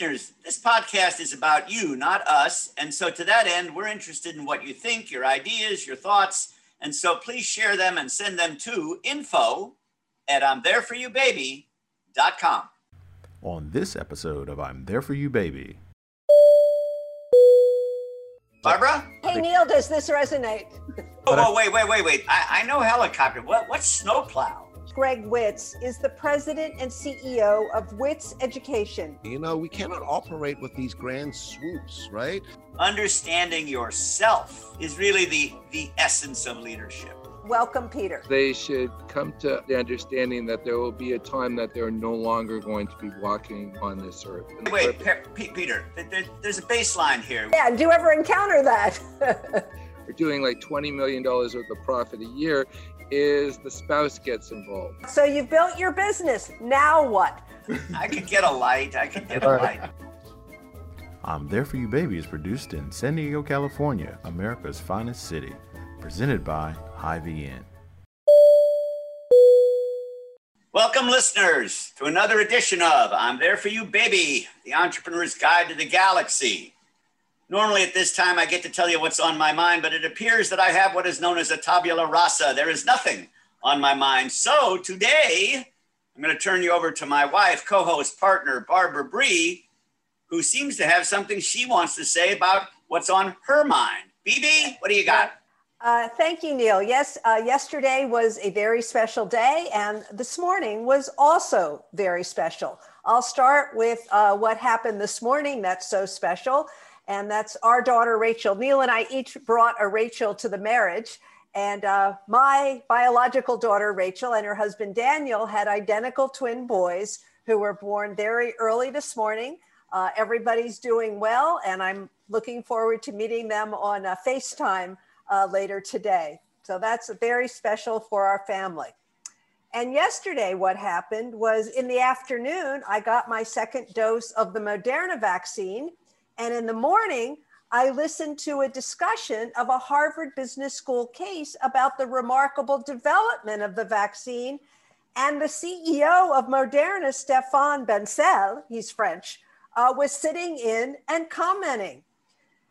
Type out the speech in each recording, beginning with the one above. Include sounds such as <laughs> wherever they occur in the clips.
listeners, this podcast is about you, not us. And so, to that end, we're interested in what you think, your ideas, your thoughts. And so, please share them and send them to info at I'm There For You Baby.com. On this episode of I'm There For You Baby. Barbara? Hey, Neil, does this resonate? Oh, oh wait, wait, wait, wait. I, I know helicopter. What, what's snowplow? Greg Witz is the president and CEO of Witz Education. You know, we cannot operate with these grand swoops, right? Understanding yourself is really the, the essence of leadership. Welcome, Peter. They should come to the understanding that there will be a time that they're no longer going to be walking on this earth. Wait, Pe- Peter, there, there's a baseline here. Yeah, do you ever encounter that? <laughs> We're doing like $20 million worth of profit a year is the spouse gets involved. So you built your business. Now what? I could get a light. I could get a light. I'm There For You Baby is produced in San Diego, California, America's finest city. Presented by Hy-Vee. Welcome, listeners, to another edition of I'm There For You Baby, the entrepreneur's guide to the galaxy. Normally, at this time, I get to tell you what's on my mind, but it appears that I have what is known as a tabula rasa. There is nothing on my mind. So today, I'm going to turn you over to my wife, co host, partner, Barbara Bry, who seems to have something she wants to say about what's on her mind. BB, what do you got? Uh, thank you, Neil. Yes, uh, yesterday was a very special day, and this morning was also very special. I'll start with uh, what happened this morning that's so special and that's our daughter Rachel. Neil and I each brought a Rachel to the marriage. And uh, my biological daughter Rachel and her husband Daniel had identical twin boys who were born very early this morning. Uh, everybody's doing well, and I'm looking forward to meeting them on uh, FaceTime uh, later today. So that's very special for our family. And yesterday, what happened was in the afternoon, I got my second dose of the Moderna vaccine and in the morning, I listened to a discussion of a Harvard Business School case about the remarkable development of the vaccine. And the CEO of Moderna, Stéphane Bancel, he's French, uh, was sitting in and commenting.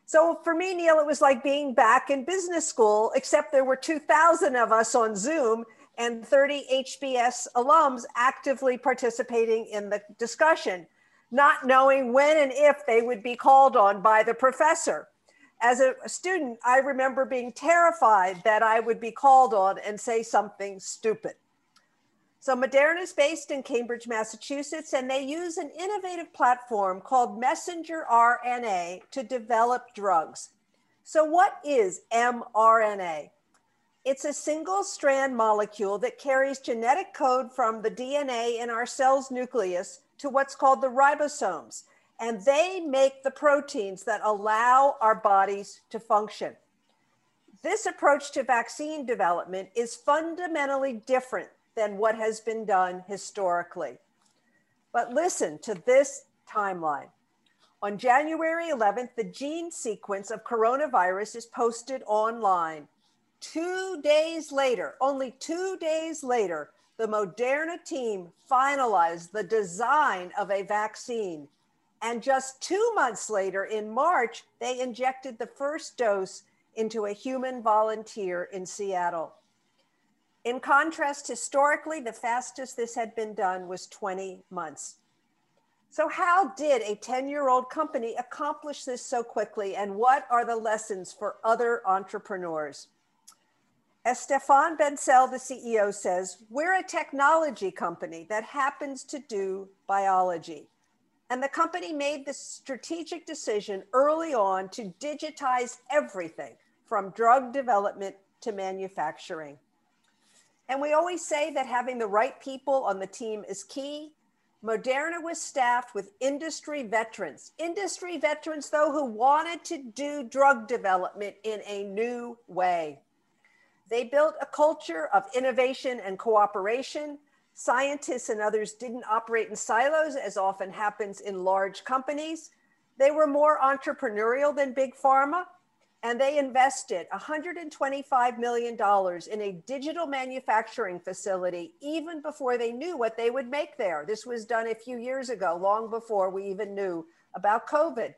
So for me, Neil, it was like being back in business school, except there were 2,000 of us on Zoom and 30 HBS alums actively participating in the discussion not knowing when and if they would be called on by the professor. As a student, I remember being terrified that I would be called on and say something stupid. So Moderna is based in Cambridge, Massachusetts, and they use an innovative platform called messenger RNA to develop drugs. So what is mRNA? It's a single strand molecule that carries genetic code from the DNA in our cell's nucleus to what's called the ribosomes, and they make the proteins that allow our bodies to function. This approach to vaccine development is fundamentally different than what has been done historically. But listen to this timeline. On January 11th, the gene sequence of coronavirus is posted online. Two days later, only two days later, the Moderna team finalized the design of a vaccine. And just two months later, in March, they injected the first dose into a human volunteer in Seattle. In contrast, historically, the fastest this had been done was 20 months. So, how did a 10 year old company accomplish this so quickly? And what are the lessons for other entrepreneurs? As Stéphane Bancel, the CEO, says, we're a technology company that happens to do biology. And the company made the strategic decision early on to digitize everything from drug development to manufacturing. And we always say that having the right people on the team is key. Moderna was staffed with industry veterans, industry veterans, though, who wanted to do drug development in a new way. They built a culture of innovation and cooperation. Scientists and others didn't operate in silos, as often happens in large companies. They were more entrepreneurial than big pharma. and they invested $125 million in a digital manufacturing facility even before they knew what they would make there. This was done a few years ago, long before we even knew about COVID.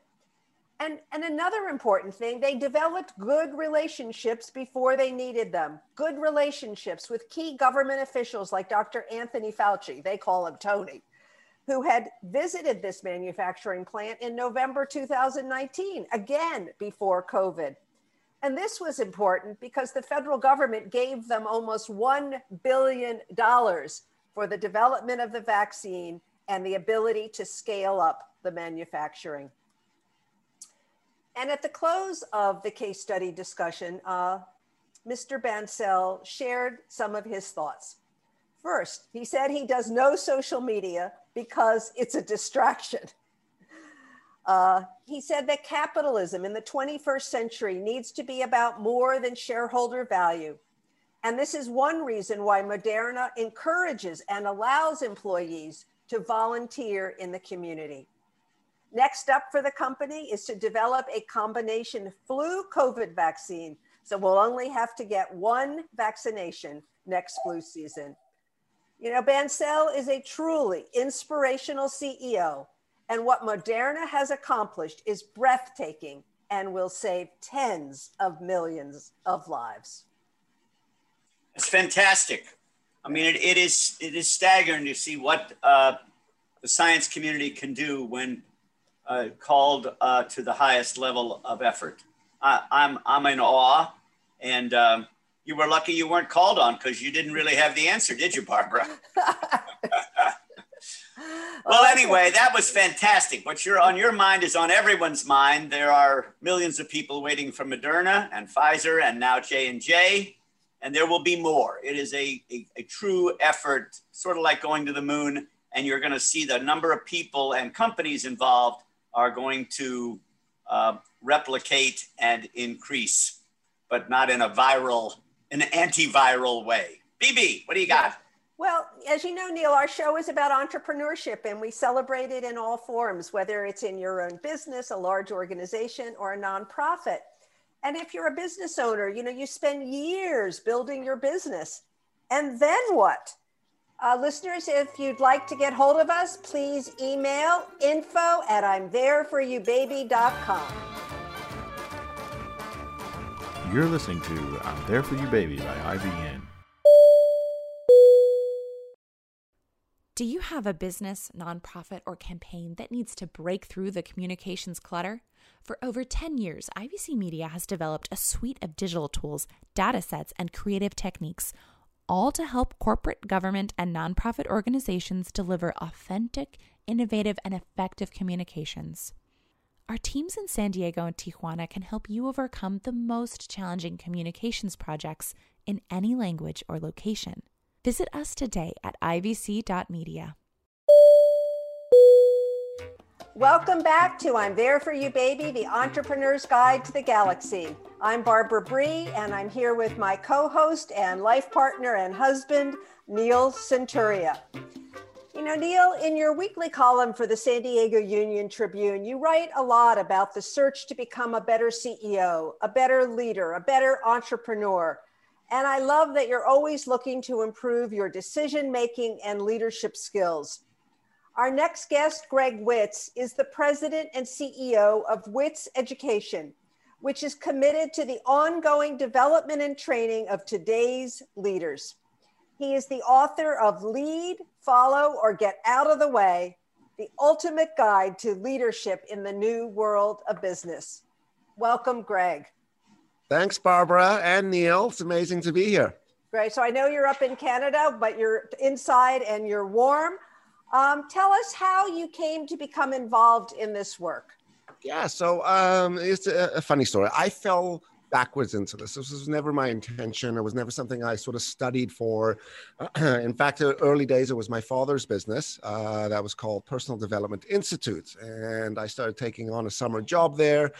And, and another important thing, they developed good relationships before they needed them. Good relationships with key government officials like Dr. Anthony Fauci, they call him Tony, who had visited this manufacturing plant in November 2019, again before COVID. And this was important because the federal government gave them almost $1 billion for the development of the vaccine and the ability to scale up the manufacturing. And at the close of the case study discussion, uh, Mr. Bancel shared some of his thoughts. First, he said he does no social media because it's a distraction. Uh, he said that capitalism in the 21st century needs to be about more than shareholder value. And this is one reason why Moderna encourages and allows employees to volunteer in the community. Next up for the company is to develop a combination flu COVID vaccine. So we'll only have to get one vaccination next flu season. You know, Bancel is a truly inspirational CEO. And what Moderna has accomplished is breathtaking and will save tens of millions of lives. It's fantastic. I mean, it, it is it is staggering to see what uh, the science community can do when uh, called uh, to the highest level of effort. I, am I'm, I'm in awe, and um, you were lucky you weren't called on because you didn't really have the answer, did you, Barbara? <laughs> well, anyway, that was fantastic. What you're on your mind is on everyone's mind. There are millions of people waiting for Moderna and Pfizer and now J and J, and there will be more. It is a, a, a true effort, sort of like going to the moon, and you're going to see the number of people and companies involved are going to uh, replicate and increase, but not in a viral, an antiviral way. BB, what do you got? Well, as you know, Neil, our show is about entrepreneurship and we celebrate it in all forms, whether it's in your own business, a large organization, or a nonprofit. And if you're a business owner, you know, you spend years building your business. And then what? Uh, listeners, if you'd like to get hold of us, please email info at I'm there you baby.com. You're listening to I'm There For You Baby by IVN. Do you have a business, nonprofit, or campaign that needs to break through the communications clutter? For over 10 years, IVC Media has developed a suite of digital tools, data sets, and creative techniques all to help corporate, government, and nonprofit organizations deliver authentic, innovative, and effective communications. Our teams in San Diego and Tijuana can help you overcome the most challenging communications projects in any language or location. Visit us today at ivc.media. Welcome back to I'm There For You Baby, the Entrepreneur's Guide to the Galaxy. I'm Barbara Bry, and I'm here with my co host and life partner and husband, Neil Senturia. You know, Neil, in your weekly column for the San Diego Union Tribune, you write a lot about the search to become a better CEO, a better leader, a better entrepreneur. And I love that you're always looking to improve your decision making and leadership skills. Our next guest, Greg Witz, is the president and CEO of Witz Education, which is committed to the ongoing development and training of today's leaders. He is the author of Lead, Follow, or Get Out of the Way The Ultimate Guide to Leadership in the New World of Business. Welcome, Greg. Thanks, Barbara and Neil. It's amazing to be here. Great. So I know you're up in Canada, but you're inside and you're warm. Um, tell us how you came to become involved in this work. Yeah, so um, it's a, a, funny story. I fell backwards into this. This was never my intention. It was never something I sort of studied for. <clears throat> in fact, early days, it was my father's business uh, that was called Personal Development Institute. And I started taking on a summer job there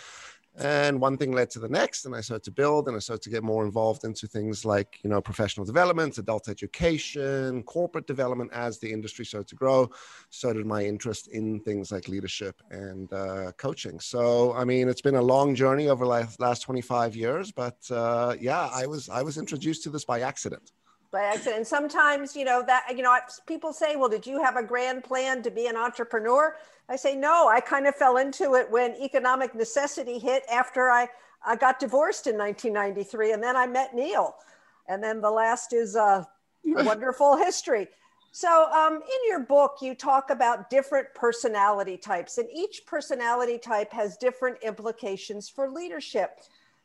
and one thing led to the next and i started to build and i started to get more involved into things like you know professional development adult education corporate development as the industry started to grow so did my interest in things like leadership and uh, coaching. So i mean it's been a long journey over the last 25 years but uh, yeah i was i was introduced to this by accident by accident. And sometimes, you know, that, you know, people say, well, did you have a grand plan to be an entrepreneur? I say, no, I kind of fell into it when economic necessity hit after I, I got divorced in 1993. And then I met Neil. And then the last is a <laughs> wonderful history. So, um, in your book, you talk about different personality types, and each personality type has different implications for leadership.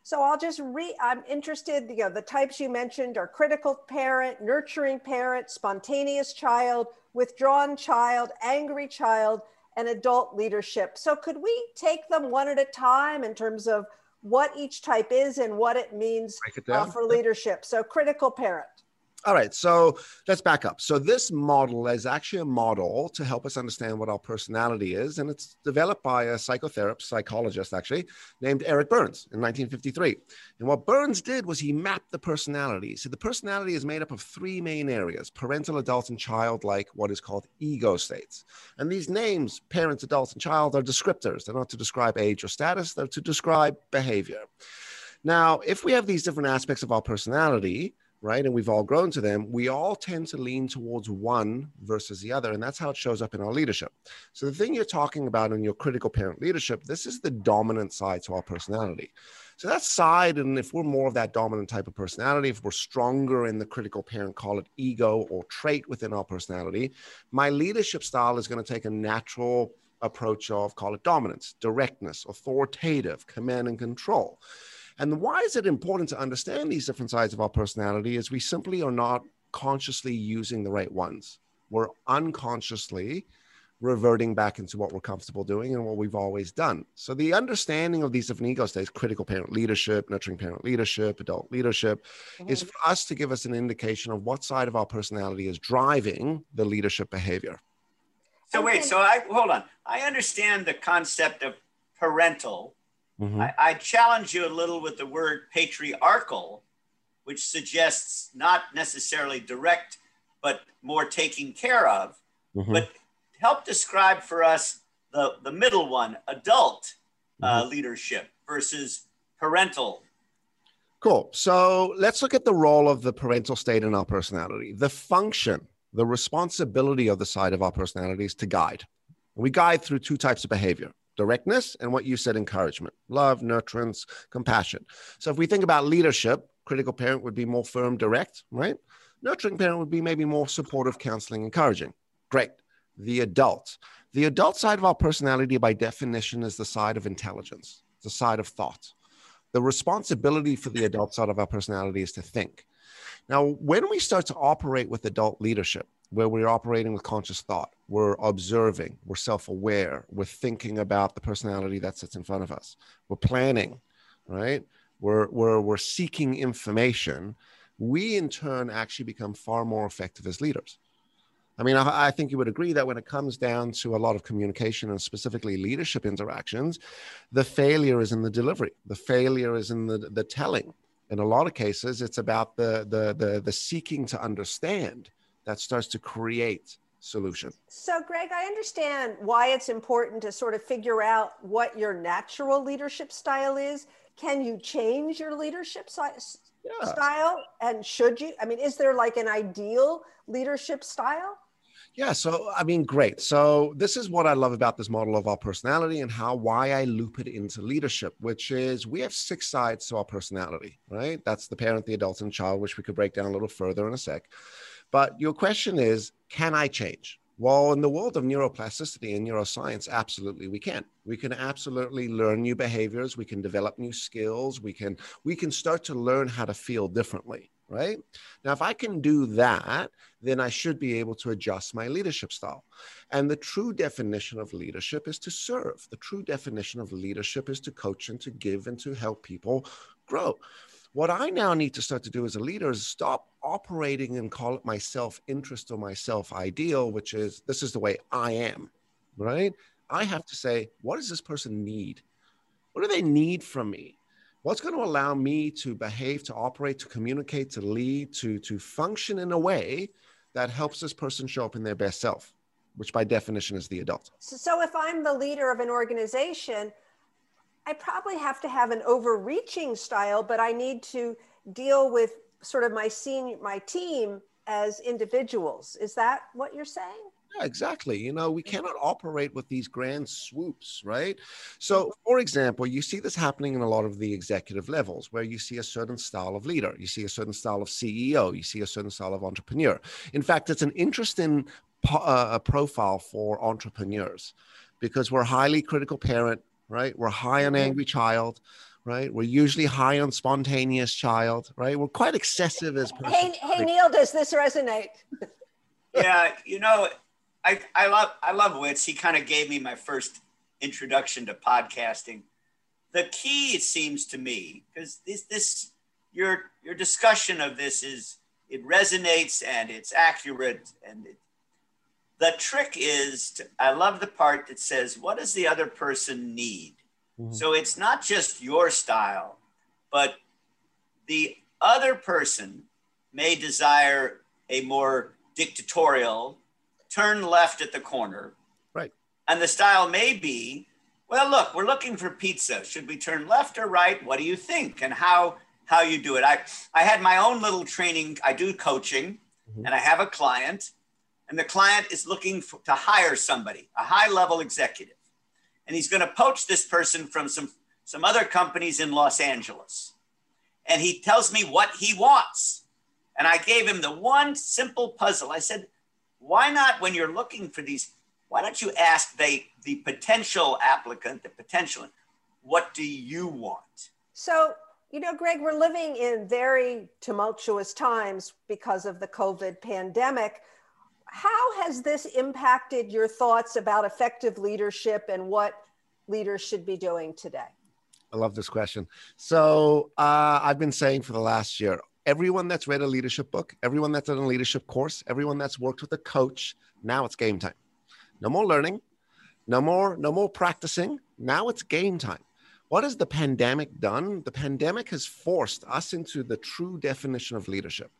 So I'll just read, I'm interested, you know, the types you mentioned are critical parent, nurturing parent, spontaneous child, withdrawn child, angry child, and adult leadership. So could we take them one at a time in terms of what each type is and what it means it uh, for leadership? So critical parent. All right, so let's back up. So this model is actually a model to help us understand what our personality is, and it's developed by a psychotherapist, psychologist actually, named Eric Burns in 1953. And what Burns did was he mapped the personality. So the personality is made up of three main areas: parental, adult, and child, like what is called ego states. And these names, parent, adult, and child, are descriptors. They're not to describe age or status; they're to describe behavior. Now, if we have these different aspects of our personality, right? And we've all grown to them, we all tend to lean towards one versus the other. And that's how it shows up in our leadership. So, the thing you're talking about in your critical parent leadership, this is the dominant side to our personality. So, that side, and if we're more of that dominant type of personality, if we're stronger in the critical parent, call it ego or trait within our personality, my leadership style is going to take a natural approach of, call it dominance, directness, authoritative, command and control. And why is it important to understand these different sides of our personality is we simply are not consciously using the right ones. We're unconsciously reverting back into what we're comfortable doing and what we've always done. So the understanding of these different ego states, critical parent leadership, nurturing parent leadership, adult leadership, mm-hmm. is for us to give us an indication of what side of our personality is driving the leadership behavior. So wait, so I hold on. I understand the concept of parental Mm-hmm. I, I challenge you a little with the word patriarchal, which suggests not necessarily direct, but more taking care of. Mm-hmm. But help describe for us the, the middle one, adult uh, mm-hmm. leadership versus parental. Cool. So let's look at the role of the parental state in our personality. The function, the responsibility of the side of our personality is to guide. We guide through two types of behavior directness and what you said encouragement love nurturance compassion. So if we think about leadership critical parent would be more firm direct right? Nurturing parent would be maybe more supportive counseling encouraging. Great. The adult. The adult side of our personality by definition is the side of intelligence the side of thought. The responsibility for the adult side of our personality is to think. Now when we start to operate with adult leadership where we're operating with conscious thought. We're observing, we're self aware, we're thinking about the personality that sits in front of us, we're planning, right? We're, we're, we're seeking information. We, in turn, actually become far more effective as leaders. I mean, I, I, think you would agree that when it comes down to a lot of communication and specifically leadership interactions, the failure is in the delivery, the failure is in the, the telling. In a lot of cases, it's about the, the, the, the seeking to understand that starts to create solution. So, Greg, I understand why it's important to sort of figure out what your natural leadership style is. Can you change your leadership si- yeah. style? And should you? I mean, is there like an ideal leadership style? Yeah, so I mean, great. So this is what I love about this model of our personality and how why I loop it into leadership, which is we have six sides to our personality, right? That's the parent, the adult, and child, which we could break down a little further in a sec. But your question is, can I change? Well, in the world of neuroplasticity and neuroscience, absolutely we can. We can absolutely learn new behaviors. We can develop new skills. We can we can start to learn how to feel differently, right? Now, if I can do that, then I should be able to adjust my leadership style. And the true definition of leadership is to serve. The true definition of leadership is to coach and to give and to help people grow. What I now need to start to do as a leader is stop operating and call it my self interest or my self ideal, which is this is the way I am, right? I have to say, what does this person need? What do they need from me? What's going to allow me to behave, to operate, to communicate, to lead, to, to function in a way that helps this person show up in their best self, which by definition is the adult. So, so if I'm the leader of an organization, I probably have to have an overreaching style, but I need to deal with sort of my senior, my team as individuals. Is that what you're saying? Yeah, exactly. You know, we mm. cannot operate with these grand swoops, right? So, mm-hmm. for example, you see this happening in a lot of the executive levels where you see a certain style of leader, you see a certain style of CEO, you see a certain style of entrepreneur. In fact, it's an interesting uh, uh, profile for entrepreneurs because we're highly critical parent, right? We're high on mm-hmm. angry child right? We're usually high on spontaneous child, right? We're quite excessive as. Hey, hey, Neil, does this resonate? yeah, you know, I, I love I love Witz. He kind of gave me my first introduction to podcasting. The key, it seems to me, because this this your your discussion of this is it resonates and it's accurate and it, the trick is to, I love the part that says what does the other person need. Mm-hmm. So it's not just your style, but the other person may desire a more dictatorial turn left at the corner. Right. And the style may be, well, look, we're looking for pizza. Should we turn left or right? What do you think? And how how you do it. I I had my own little training. I do coaching, mm-hmm. and I have a client, and the client is looking for, to hire somebody, a high level executive, and he's going to poach this person from some some other companies in Los Angeles, and he tells me what he wants, and I gave him the one simple puzzle. I said, why not when you're looking for these why don't you ask the the potential applicant the potential what do you want? So you know greg we're living in very tumultuous times because of the covid pandemic how has this impacted your thoughts about effective leadership and what leaders should be doing today i love this question so uh, i've been saying for the last year everyone that's read a leadership book, everyone that's done a leadership course, everyone that's worked with a coach, now it's game time. No more learning, no more, no more practicing. Now it's game time. What has the pandemic done? The pandemic has forced us into the true definition of leadership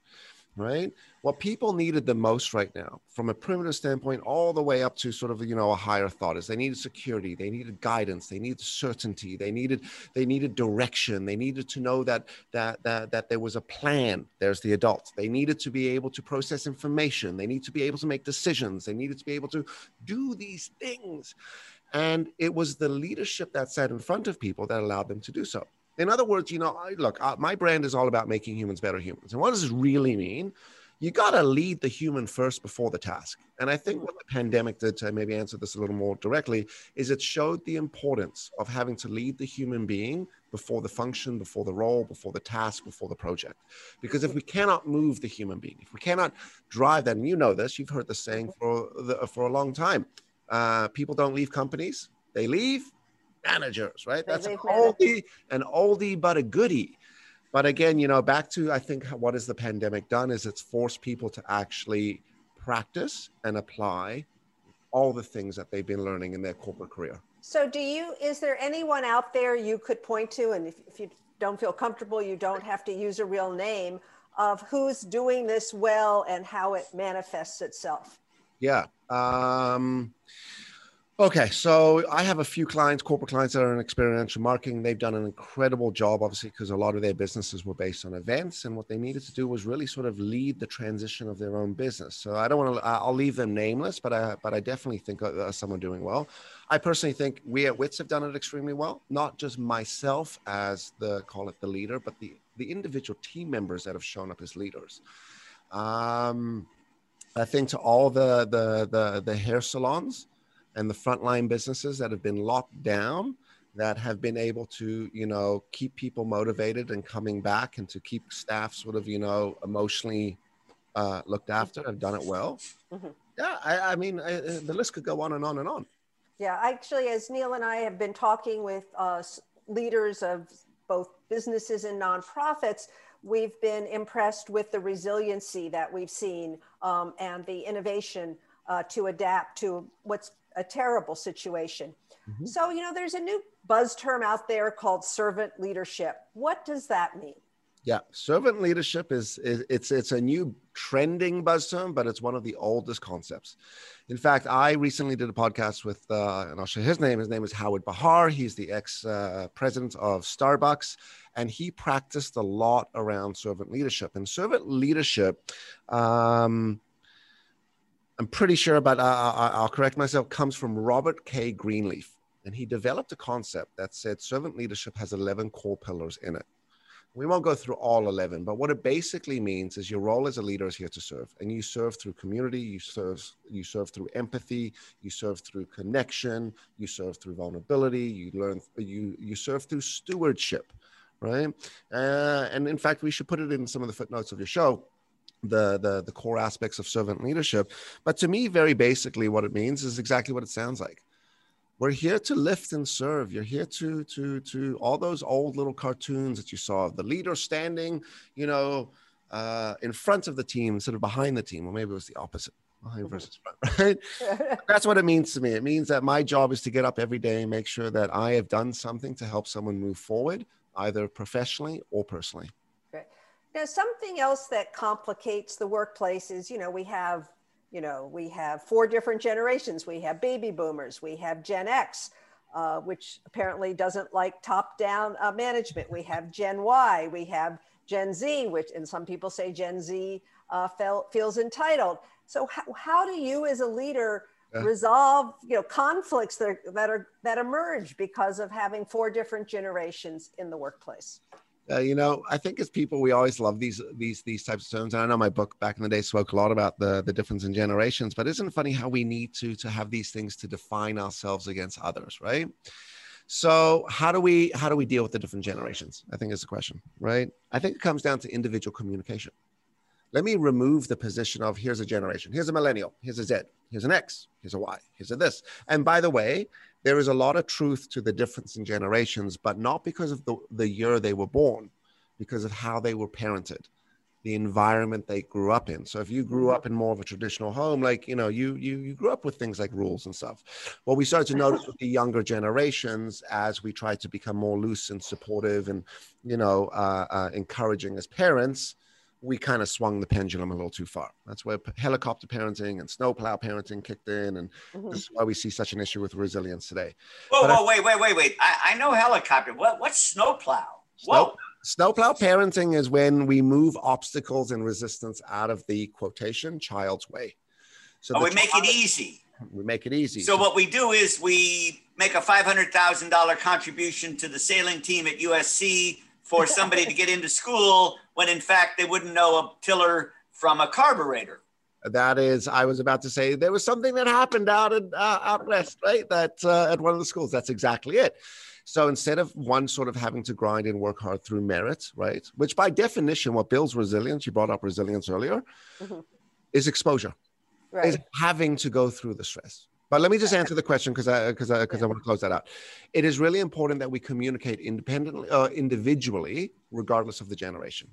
right? What people needed the most right now, from a primitive standpoint, all the way up to sort of you know a higher thought, is they needed security, they needed guidance, they needed certainty, they needed they needed direction, they needed to know that that that that there was a plan. There's the adults. They needed to be able to process information. They need to be able to make decisions. They needed to be able to do these things. And it was the leadership that sat in front of people that allowed them to do so. In other words, you know, I, look, uh, my brand is all about making humans better humans. And what does this really mean? You got to lead the human first before the task. And I think what the pandemic did to maybe answer this a little more directly is it showed the importance of having to lead the human being before the function, before the role, before the task, before the project. Because if we cannot move the human being, if we cannot drive that, and you know this, you've heard the saying for the, for a long time, uh, people don't leave companies, they leave managers, right? That's an oldie, an oldie but a goodie. But again, you know, back to I think what has the pandemic done is it's forced people to actually practice and apply all the things that they've been learning in their corporate career. So, do you? Is there anyone out there you could point to, and if, if you don't feel comfortable, you don't have to use a real name of who's doing this well and how it manifests itself? Yeah. Um, Okay, so I have a few clients, corporate clients that are in experiential marketing. They've done an incredible job, obviously, because a lot of their businesses were based on events, and what they needed to do was really sort of lead the transition of their own business. So I don't want to, I'll leave them nameless, but I, but I definitely think uh, someone doing well. I personally think we at Witz have done it extremely well. Not just myself as the call it the leader, but the the individual team members that have shown up as leaders. Um, I think to all the the the, the hair salons and the frontline businesses that have been locked down that have been able to you know keep people motivated and coming back and to keep staff sort of you know emotionally uh, looked after have done it well mm-hmm. yeah I, I mean I, the list could go on and on and on yeah actually as neil and i have been talking with uh, leaders of both businesses and nonprofits we've been impressed with the resiliency that we've seen um, and the innovation uh, to adapt to what's a terrible situation. Mm-hmm. So, you know, there's a new buzz term out there called servant leadership. What does that mean? Yeah, servant leadership is, is it's it's a new trending buzz term, but it's one of the oldest concepts. In fact, I recently did a podcast with, uh, and I'll share his name. His name is Howard Behar. He's the ex uh, president of Starbucks, and he practiced a lot around servant leadership. And servant leadership, um, I'm pretty sure, but I'll correct myself, comes from Robert K. Greenleaf. And he developed a concept that said servant leadership has 11 core pillars in it. We won't go through all 11, but what it basically means is your role as a leader is here to serve and you serve through community, you serve, you serve through empathy, you serve through connection, you serve through vulnerability, you learn, you, you serve through stewardship, right? Uh, and in fact, we should put it in some of the footnotes of your show the, the the core aspects of servant leadership. But to me very basically what it means is exactly what it sounds like. We're here to lift and serve. You're here to to to all those old little cartoons that you saw of the leader standing you know uh, in front of the team instead of behind the team. Or maybe it was the opposite. Behind mm-hmm. versus front <laughs> right? <laughs> That's what it means to me. It means that my job is to get up every day and make sure that i have done something to help someone move forward either professionally or personally. Now something else that complicates the workplace is you know we have you know, we have four different generations. We have baby boomers, we have Gen X, uh, which apparently doesn't like top down uh, management. We have Gen Y, we have Gen Z, which, and some people say Gen Z uh, felt, feels entitled. So, how, how do you as a leader resolve, you know, conflicts that are, that are that emerge because of having four different generations in the workplace? Uh, you know, I think as people, we always love these these these types of terms. And I know my book back in the day spoke a lot about the the difference in generations. But isn't it funny how we need to to have these things to define ourselves against others, right? So how do we how do we deal with the different generations? I think is the question, right? I think it comes down to individual communication. Let me remove the position of here's a generation, here's a millennial, here's a Z, here's an X, here's a Y, here's a this. And by the way, there is a lot of truth to the difference in generations, but not because of the, the year they were born, because of how they were parented, the environment they grew up in. So if you grew up in more of a traditional home, like you know, you you you grew up with things like rules and stuff. What we started to notice with the younger generations as we tried to become more loose and supportive and you know uh, uh, encouraging as parents we kind of swung the pendulum a little too far. That's where helicopter parenting and snowplow parenting kicked in, and mm-hmm. this is why we see such an issue with resilience today. Whoa, but whoa, I, wait, wait, wait, wait! I, I know helicopter. What, what's snowplow? Whoa. snowplow parenting is when we move obstacles and resistance out of the quotation child's way. So oh, we make it easy. We make it easy. So, so what we do is we make a five hundred thousand dollar contribution to the sailing team at USC for somebody to get into school when in fact they wouldn't know a tiller from a carburetor. That is, I was about to say there was something that happened out in uh, out west, right? That uh, at one of the schools. That's exactly it. So instead of one sort of having to grind and work hard through merit, right? Which by definition, what builds resilience, you brought up resilience earlier, mm-hmm. is exposure, right. is having to go through the stress. But let me just answer the question because I because I because I want to close that out. It is really important that we communicate independently, uh, individually, regardless of the generation.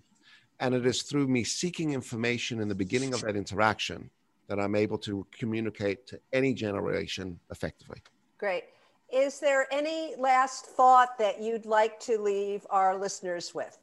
And it is through me seeking information in the beginning of that interaction that I'm able to communicate to any generation effectively. Great. Is there any last thought that you'd like to leave our listeners with?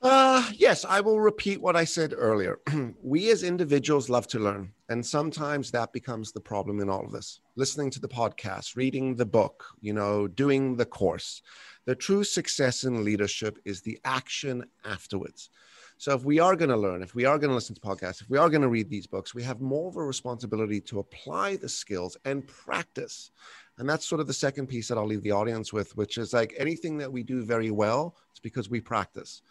Uh, yes, I will repeat what I said earlier. <clears throat> we as individuals love to learn, and sometimes that becomes the problem in all of this. Listening to the podcast, reading the book, you know, doing the course. The true success in leadership is the action afterwards. So if we are going to learn, if we are going to listen to podcasts, if we are going to read these books, we have more of a responsibility to apply the skills and practice. And that's sort of the second piece that I'll leave the audience with, which is like anything that we do very well, it's because we practice.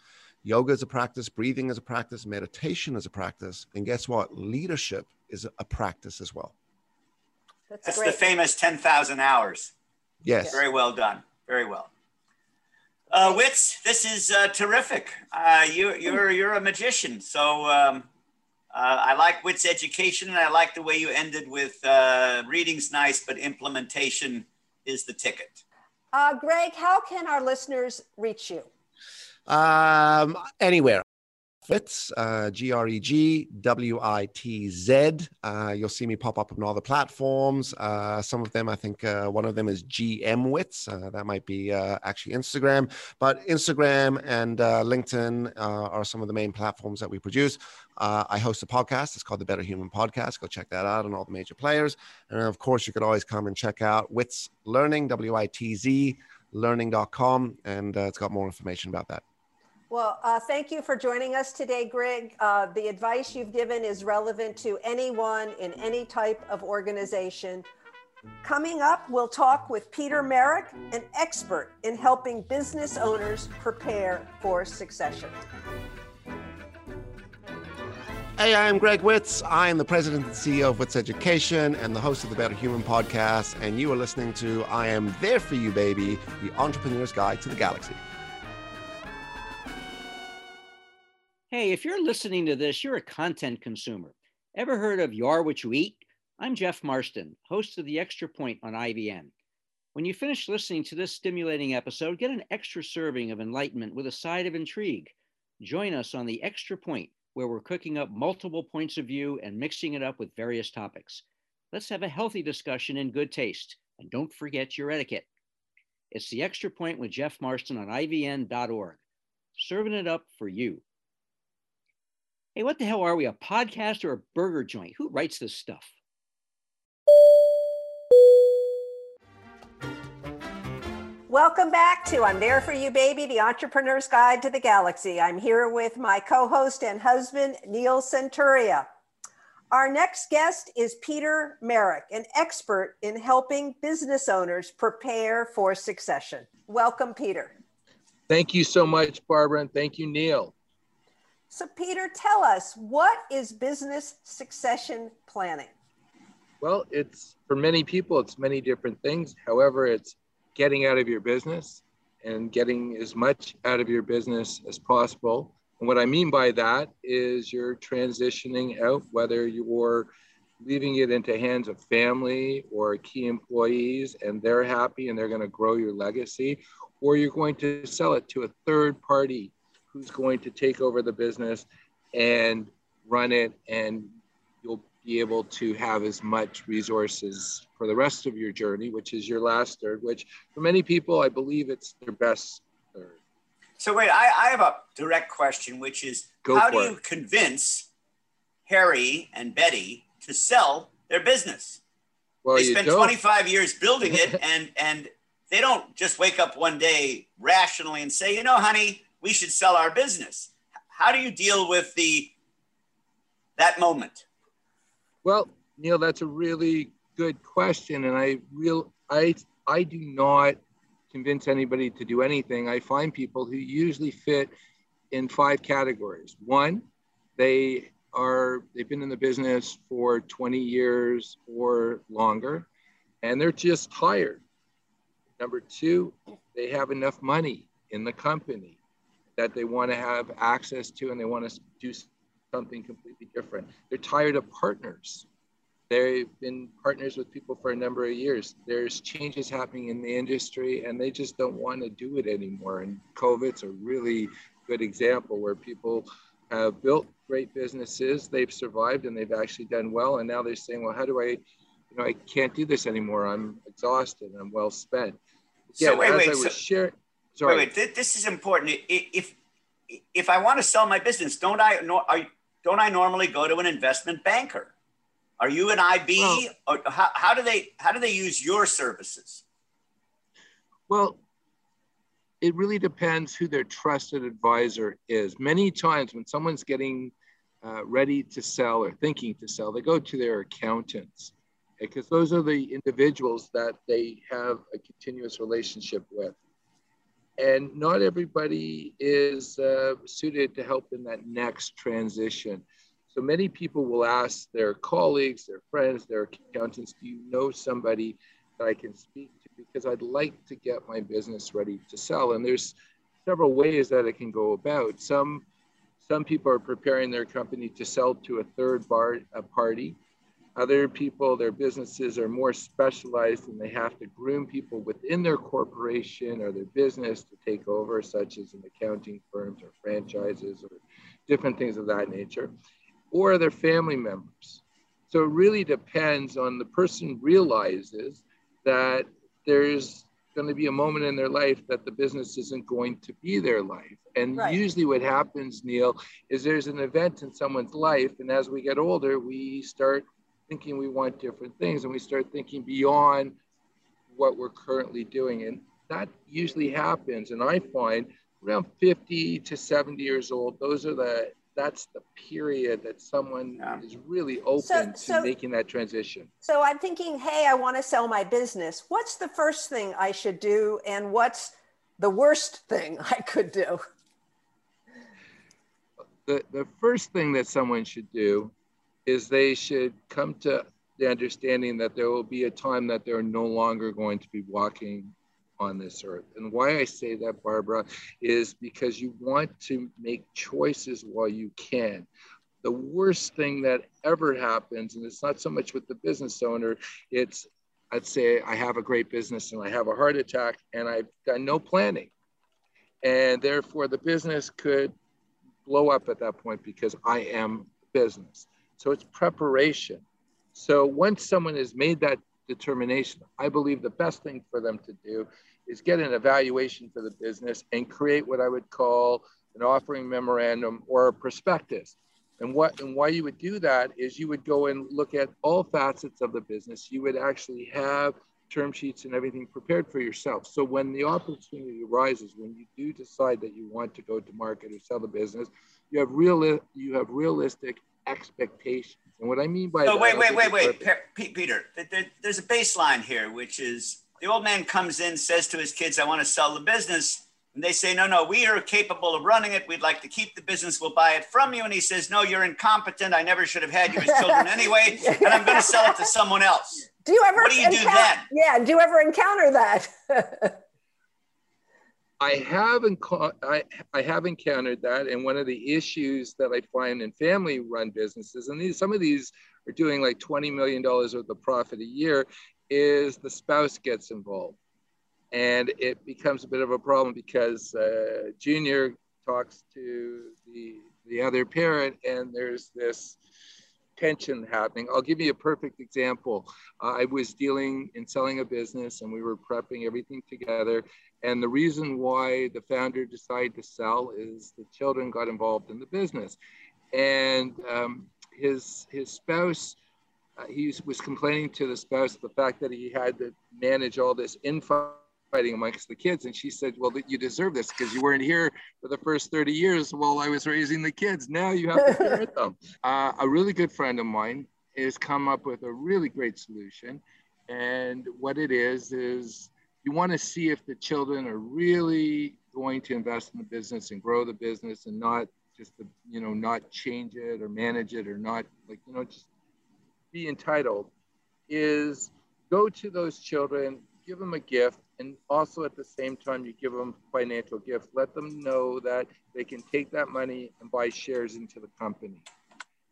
Yoga is a practice, breathing is a practice, meditation is a practice. And guess what? Leadership is a practice as well. That's, That's the famous 10,000 hours. Yes. Very well done. Very well. Uh, Witz, this is uh, terrific. Uh, you, you're, you're a magician. So um, uh, I like Witz education and I like the way you ended with uh, reading's nice, but implementation is the ticket. Uh, Greg, how can our listeners reach you? Um, anywhere. Witz, uh, G R E G W I T Z. Uh, you'll see me pop up on all the platforms. Uh, some of them, I think uh, one of them is GM Witz. Uh, that might be uh, actually Instagram. But Instagram and LinkedIn are some of the main platforms that we produce. I host a podcast. It's called the Better Human Podcast. Go check that out on all the major players. And of course, you could always come and check out Witz Learning, W I T Z, learning.com. And it's got more information about that. Well, uh, thank you for joining us today, Greg. Uh, the advice you've given is relevant to anyone in any type of organization. Coming up, we'll talk with Peter Merrick, an expert in helping business owners prepare for succession. Hey, I'm Greg Witz. I am the president and CEO of Witz Education and the host of the Better Human podcast. And you are listening to I Am There For You, Baby, the entrepreneur's guide to the galaxy. Hey, if you're listening to this, you're a content consumer. Ever heard of You Are What You Eat? I'm Jeff Marston, host of The Extra Point on IVN. When you finish listening to this stimulating episode, get an extra serving of enlightenment with a side of intrigue. Join us on The Extra Point, where we're cooking up multiple points of view and mixing it up with various topics. Let's have a healthy discussion in good taste, and don't forget your etiquette. It's The Extra Point with Jeff Marston on IVN.org, serving it up for you. Hey, what the hell are we, a podcast or a burger joint? Who writes this stuff? Welcome back to I'm There For You, Baby, the Entrepreneur's Guide to the Galaxy. I'm here with my co host and husband, Neil Senturia. Our next guest is Peter Merrick, an expert in helping business owners prepare for succession. Welcome, Peter. Thank you so much, Barbara, and thank you, Neil. So, Peter, tell us what is business succession planning? Well, it's for many people, it's many different things. However, it's getting out of your business and getting as much out of your business as possible. And what I mean by that is you're transitioning out, whether you're leaving it into hands of family or key employees and they're happy and they're going to grow your legacy, or you're going to sell it to a third party who's going to take over the business and run it and you'll be able to have as much resources for the rest of your journey which is your last third which for many people i believe it's their best third. So wait i, I have a direct question which is Go how do it. you convince harry and betty to sell their business? Well, they spent 25 years building it <laughs> and and they don't just wake up one day rationally and say you know honey we should sell our business. How do you deal with the that moment? Well, Neil, that's a really good question, and I real I I do not convince anybody to do anything. I find people who usually fit in five categories. One, they are they've been in the business for 20 years or longer, and they're just tired. Number two, they have enough money in the company that they want to have access to and they want to do something completely different. They're tired of partners. They've been partners with people for a number of years. There's changes happening in the industry and they just don't want to do it anymore. And COVID's a really good example where people have built great businesses, they've survived and they've actually done well. And now they're saying, well, how do I, you know, I can't do this anymore. I'm exhausted. I'm well spent. Yeah, so wait, wait, so, sharing, Sorry. Wait, wait. This is important. If if I want to sell my business, don't I? Don't I normally go to an investment banker? Are you an IB? Well, or how, how do they how do they use your services? Well, it really depends who their trusted advisor is. Many times when someone's getting uh, ready to sell or thinking to sell, they go to their accountants because those are the individuals that they have a continuous relationship with and not everybody is uh, suited to help in that next transition. So many people will ask their colleagues, their friends, their accountants, do you know somebody that I can speak to? Because I'd like to get my business ready to sell. And there's several ways that it can go about. Some, some people are preparing their company to sell to a third bar, a party. Other people, their businesses are more specialized and they have to groom people within their corporation or their business to take over, such as in accounting firms or franchises or different things of that nature, or their family members. So it really depends on the person realizes that there's going to be a moment in their life that the business isn't going to be their life. And right. usually what happens, Neil, is there's an event in someone's life. And as we get older, we start thinking we want different things and we start thinking beyond what we're currently doing. And that usually happens. And I find around 50 to 70 years old, those are the that's the period that someone yeah. is really open so, to so, making that transition. So I'm thinking, hey, I want to sell my business. What's the first thing I should do? And what's the worst thing <laughs> I could do? The, the first thing that someone should do is they should come to the understanding that there will be a time that they're no longer going to be walking on this earth. And why I say that, Barbara, is because you want to make choices while you can. The worst thing that ever happens, and it's not so much with the business owner, it's I'd say I have a great business and I have a heart attack and I've done no planning. And therefore, the business could blow up at that point because I am business. So it's preparation. So once someone has made that determination, I believe the best thing for them to do is get an evaluation for the business and create what I would call an offering memorandum or a prospectus. And what and why you would do that is you would go and look at all facets of the business. You would actually have term sheets and everything prepared for yourself. So when the opportunity arises, when you do decide that you want to go to market or sell the business, you have real you have realistic expectations. And what I mean by that, wait, wait, wait, wait, P- Peter. There, there's a baseline here, which is the old man comes in, says to his kids, "I want to sell the business." And they say, no, no, we are capable of running it. We'd like to keep the business. We'll buy it from you. And he says, no, you're incompetent. I never should have had you as children <laughs> anyway. And I'm going to sell it to someone else. Do you ever? What do you encounter- do then? Yeah. Do you ever encounter that? <laughs> I have I, I have encountered that, and one of the issues that I find in family-run businesses, and these some of these are doing like twenty million dollars worth of profit a year, is the spouse gets involved, and it becomes a bit of a problem because uh, Junior talks to the the other parent, and there's this tension happening. I'll give you a perfect example. Uh, I was dealing in selling a business, and we were prepping everything together and the reason why the founder decided to sell is the children got involved in the business. And um, his, his spouse, uh, he was complaining to the spouse the fact that he had to manage all this infighting amongst the kids. And she said, Well, you deserve this because you weren't here for the first 30 years while I was raising the kids. Now you have to <laughs> parent them. Uh, a really good friend of mine has come up with a really great solution. And what it is, is you want to see if the children are really going to invest in the business and grow the business and not just to, you know not change it or manage it or not like you know just be entitled is go to those children give them a gift and also at the same time you give them financial gift let them know that they can take that money and buy shares into the company.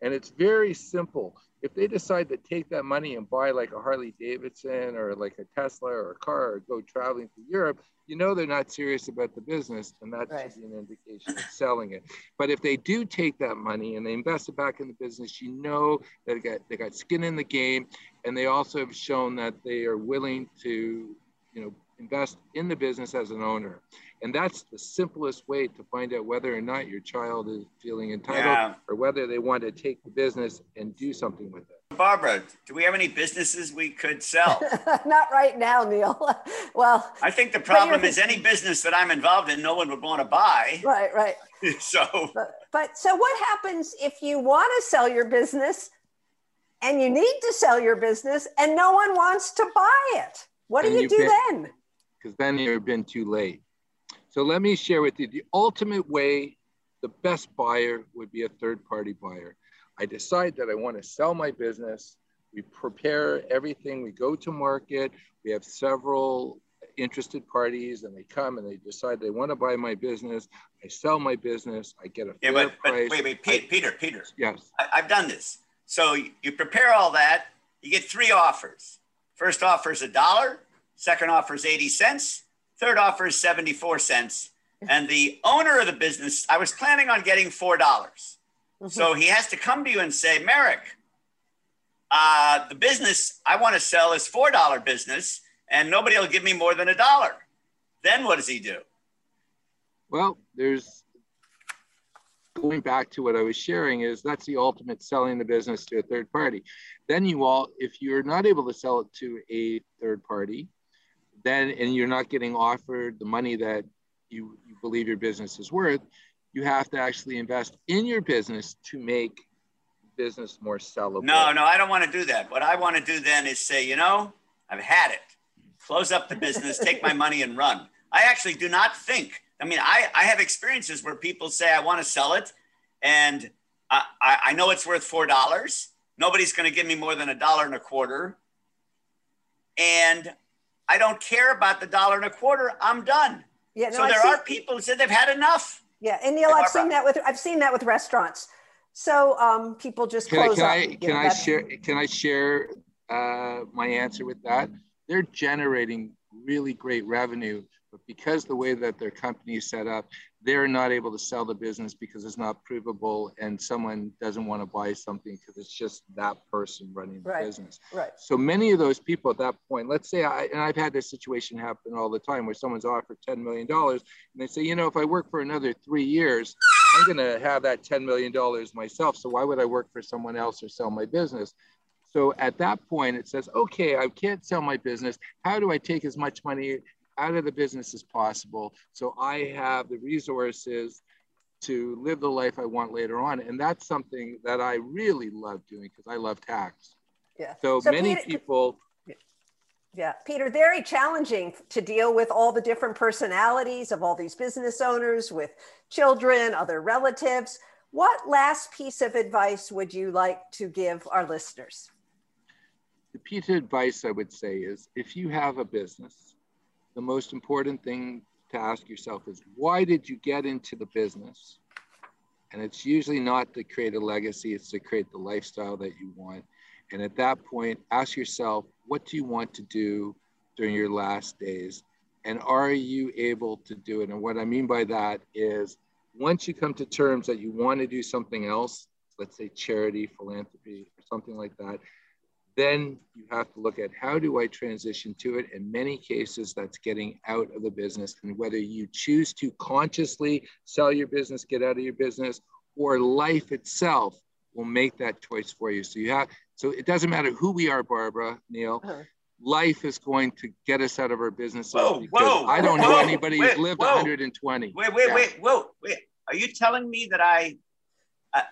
And it's very simple if they decide to take that money and buy like a Harley Davidson or like a Tesla or a car or go traveling to Europe, you know they're not serious about the business, and that right. should be an indication of selling it. But if they do take that money and they invest it back in the business, you know that they got they got skin in the game, and they also have shown that they are willing to, you know, invest in the business as an owner. And that's the simplest way to find out whether or not your child is feeling entitled yeah. or whether they want to take the business and do something with it. Barbara, do we have any businesses we could sell? <laughs> Not right now, Neil. <laughs> well, I think the problem is any business that I'm involved in, no one would want to buy. <laughs> Right, right. so, but, but so what happens if you want to sell your business and you need to sell your business and no one wants to buy it? What do you do been, then? Because then you've been too late. So let me share with you the ultimate way the best buyer would be a third party buyer. I decide that I want to sell my business. We prepare everything. We go to market. We have several interested parties and they come and they decide they want to buy my business. I sell my business. I get a yeah, fair but, price. But wait, wait, Pete, I, Peter, Peter. Yes. I, I've done this. So you prepare all that You get three offers. First offer is a dollar, second offer is 80 cents, third offer is 74 cents. And the owner of the business, I was planning on getting $4. dollars mm-hmm. So he has to come to you and say, Merrick, uh, the business I want to sell is $4 business and nobody will give me more than a dollar. Then what does he do? Well, there's going back to what I was sharing is that's the ultimate selling the business to a third party. Then you all, if you're not able to sell it to a third party, then and you're not getting offered the money that you, you believe your business is worth, you have to actually invest in your business to make business more sellable. No, no, I don't want to do that. What I want to do then is say, you know, I've had it. Close up the business, take my money and run. I actually do not think I mean, I, I have experiences where people say, I want to sell it and I, I know it's worth $4. Nobody's going to give me more than a dollar and a quarter. And I don't care about the dollar and a quarter. I'm done. Yeah, no, so there are people who said they've had enough. Yeah, and Neil, I've seen that with I've seen that with restaurants. So um, people just can close I, can I, can I share can I share uh, my answer with that? They're generating really great revenue but because the way that their company is set up, they're not able to sell the business because it's not provable and someone doesn't want to buy something because it's just that person running the right. business. Right. So many of those people at that point, let's say I and I've had this situation happen all the time where someone's offered $10 million and they say, you know, if I work for another three years, I'm going to have that $10 million myself. So why would I work for someone else or sell my business? So at that point, it says, okay, I can't sell my business. How do I take as much money out of the business as possible so I have the resources to live the life I want later on. And that's something that I really love doing because I love tax. Yeah. So, so many Peter, people. Yeah, Peter, very challenging to deal with all the different personalities of all these business owners with children, other relatives. What last piece of advice would you like to give our listeners? The piece of advice I would say is if you have a business, the most important thing to ask yourself is why did you get into the business? And it's usually not to create a legacy, it's to create the lifestyle that you want. And at that point, ask yourself, what do you want to do during your last days? And are you able to do it? And what I mean by that is once you come to terms that you want to do something else, let's say charity, philanthropy, or something like that, then have to look at how do I transition to it? In many cases, that's getting out of the business. And whether you choose to consciously sell your business, get out of your business, or life itself will make that choice for you. So you have, so it doesn't matter who we are, Barbara, Neil. Uh-huh. Life is going to get us out of our businesses. Whoa, whoa, I don't whoa, know anybody wait, who's lived whoa. 120. Wait, wait, yeah. wait, whoa, wait. Are you telling me that I, I,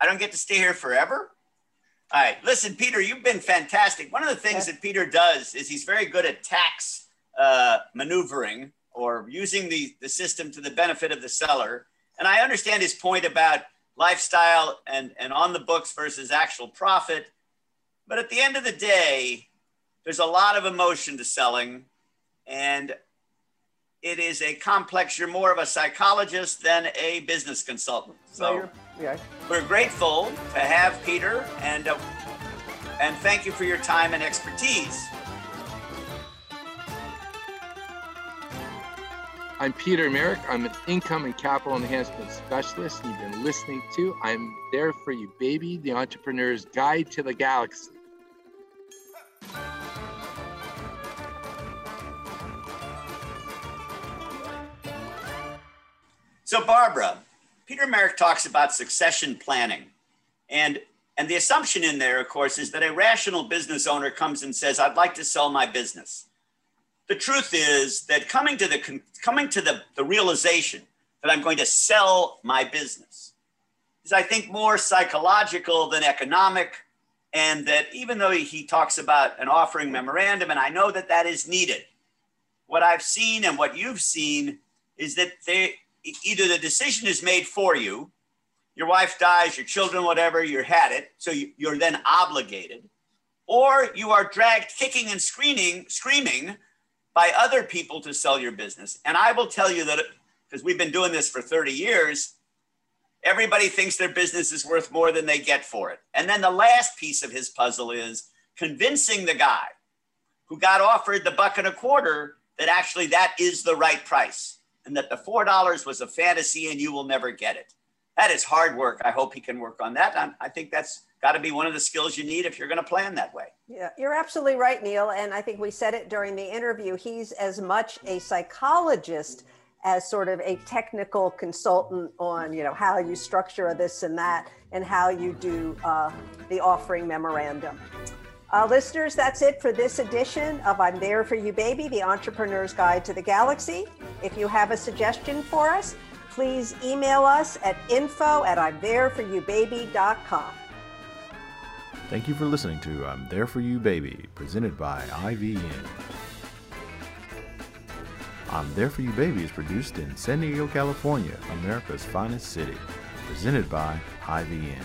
I don't get to stay here forever? All right. Listen, Peter, you've been fantastic. One of the things that Peter does is he's very good at tax uh, maneuvering or using the, the system to the benefit of the seller. And I understand his point about lifestyle and, and on the books versus actual profit. But at the end of the day, there's a lot of emotion to selling. And it is a complex, you're more of a psychologist than a business consultant. So. Yeah. We're grateful to have Peter and uh, and thank you for your time and expertise. I'm Peter Merrick. I'm an income and capital enhancement specialist. You've been listening to I'm There for You, Baby, the Entrepreneur's Guide to the Galaxy. So, Barbara, Peter Merrick talks about succession planning. And, and the assumption in there, of course, is that a rational business owner comes and says, I'd like to sell my business. The truth is that coming to the, coming to the, the realization that I'm going to sell my business is, I think, more psychological than economic. And that even though he talks about an offering memorandum, and I know that that is needed, what I've seen and what you've seen is that they, either the decision is made for you, your wife dies, your children, whatever, you had it, so you, are then obligated, or you are dragged kicking and screaming, screaming by other people to sell your business. And I will tell you that because we've been doing this for 30 years, Everybody thinks their business is worth more than they get for it. And then the last piece of his puzzle is convincing the guy who got offered the buck and a quarter that actually that is the right price and that the $4 was a fantasy and you will never get it. That is hard work. I hope he can work on that. I'm, I think that's got to be one of the skills you need if you're going to plan that way. Yeah, you're absolutely right, Neil. And I think we said it during the interview. He's as much a psychologist as sort of a technical consultant on, you know, how you structure this and that and how you do uh, the offering memorandum. Uh, listeners, that's it for this edition of I'm There For You Baby, the Entrepreneur's Guide to the Galaxy. If you have a suggestion for us, please email us at info at I'm There For You Baby.com. Thank you for listening to I'm There For You Baby, presented by IVN. I'm There For You Baby is produced in San Diego, California, America's finest city, presented by IVN.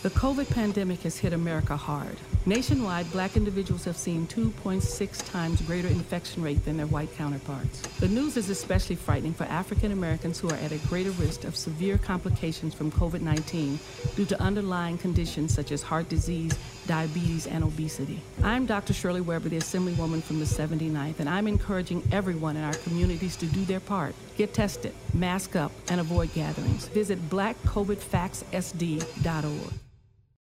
The COVID pandemic has hit America hard. Nationwide, black individuals have seen 2.6 times greater infection rate than their white counterparts. The news is especially frightening for African Americans who are at a greater risk of severe complications from COVID 19 due to underlying conditions such as heart disease, diabetes, and obesity. I'm Dr. Shirley Weber, the Assemblywoman from the 79th, and I'm encouraging everyone in our communities to do their part. Get tested, mask up, and avoid gatherings. Visit blackcovidfactsSD.org.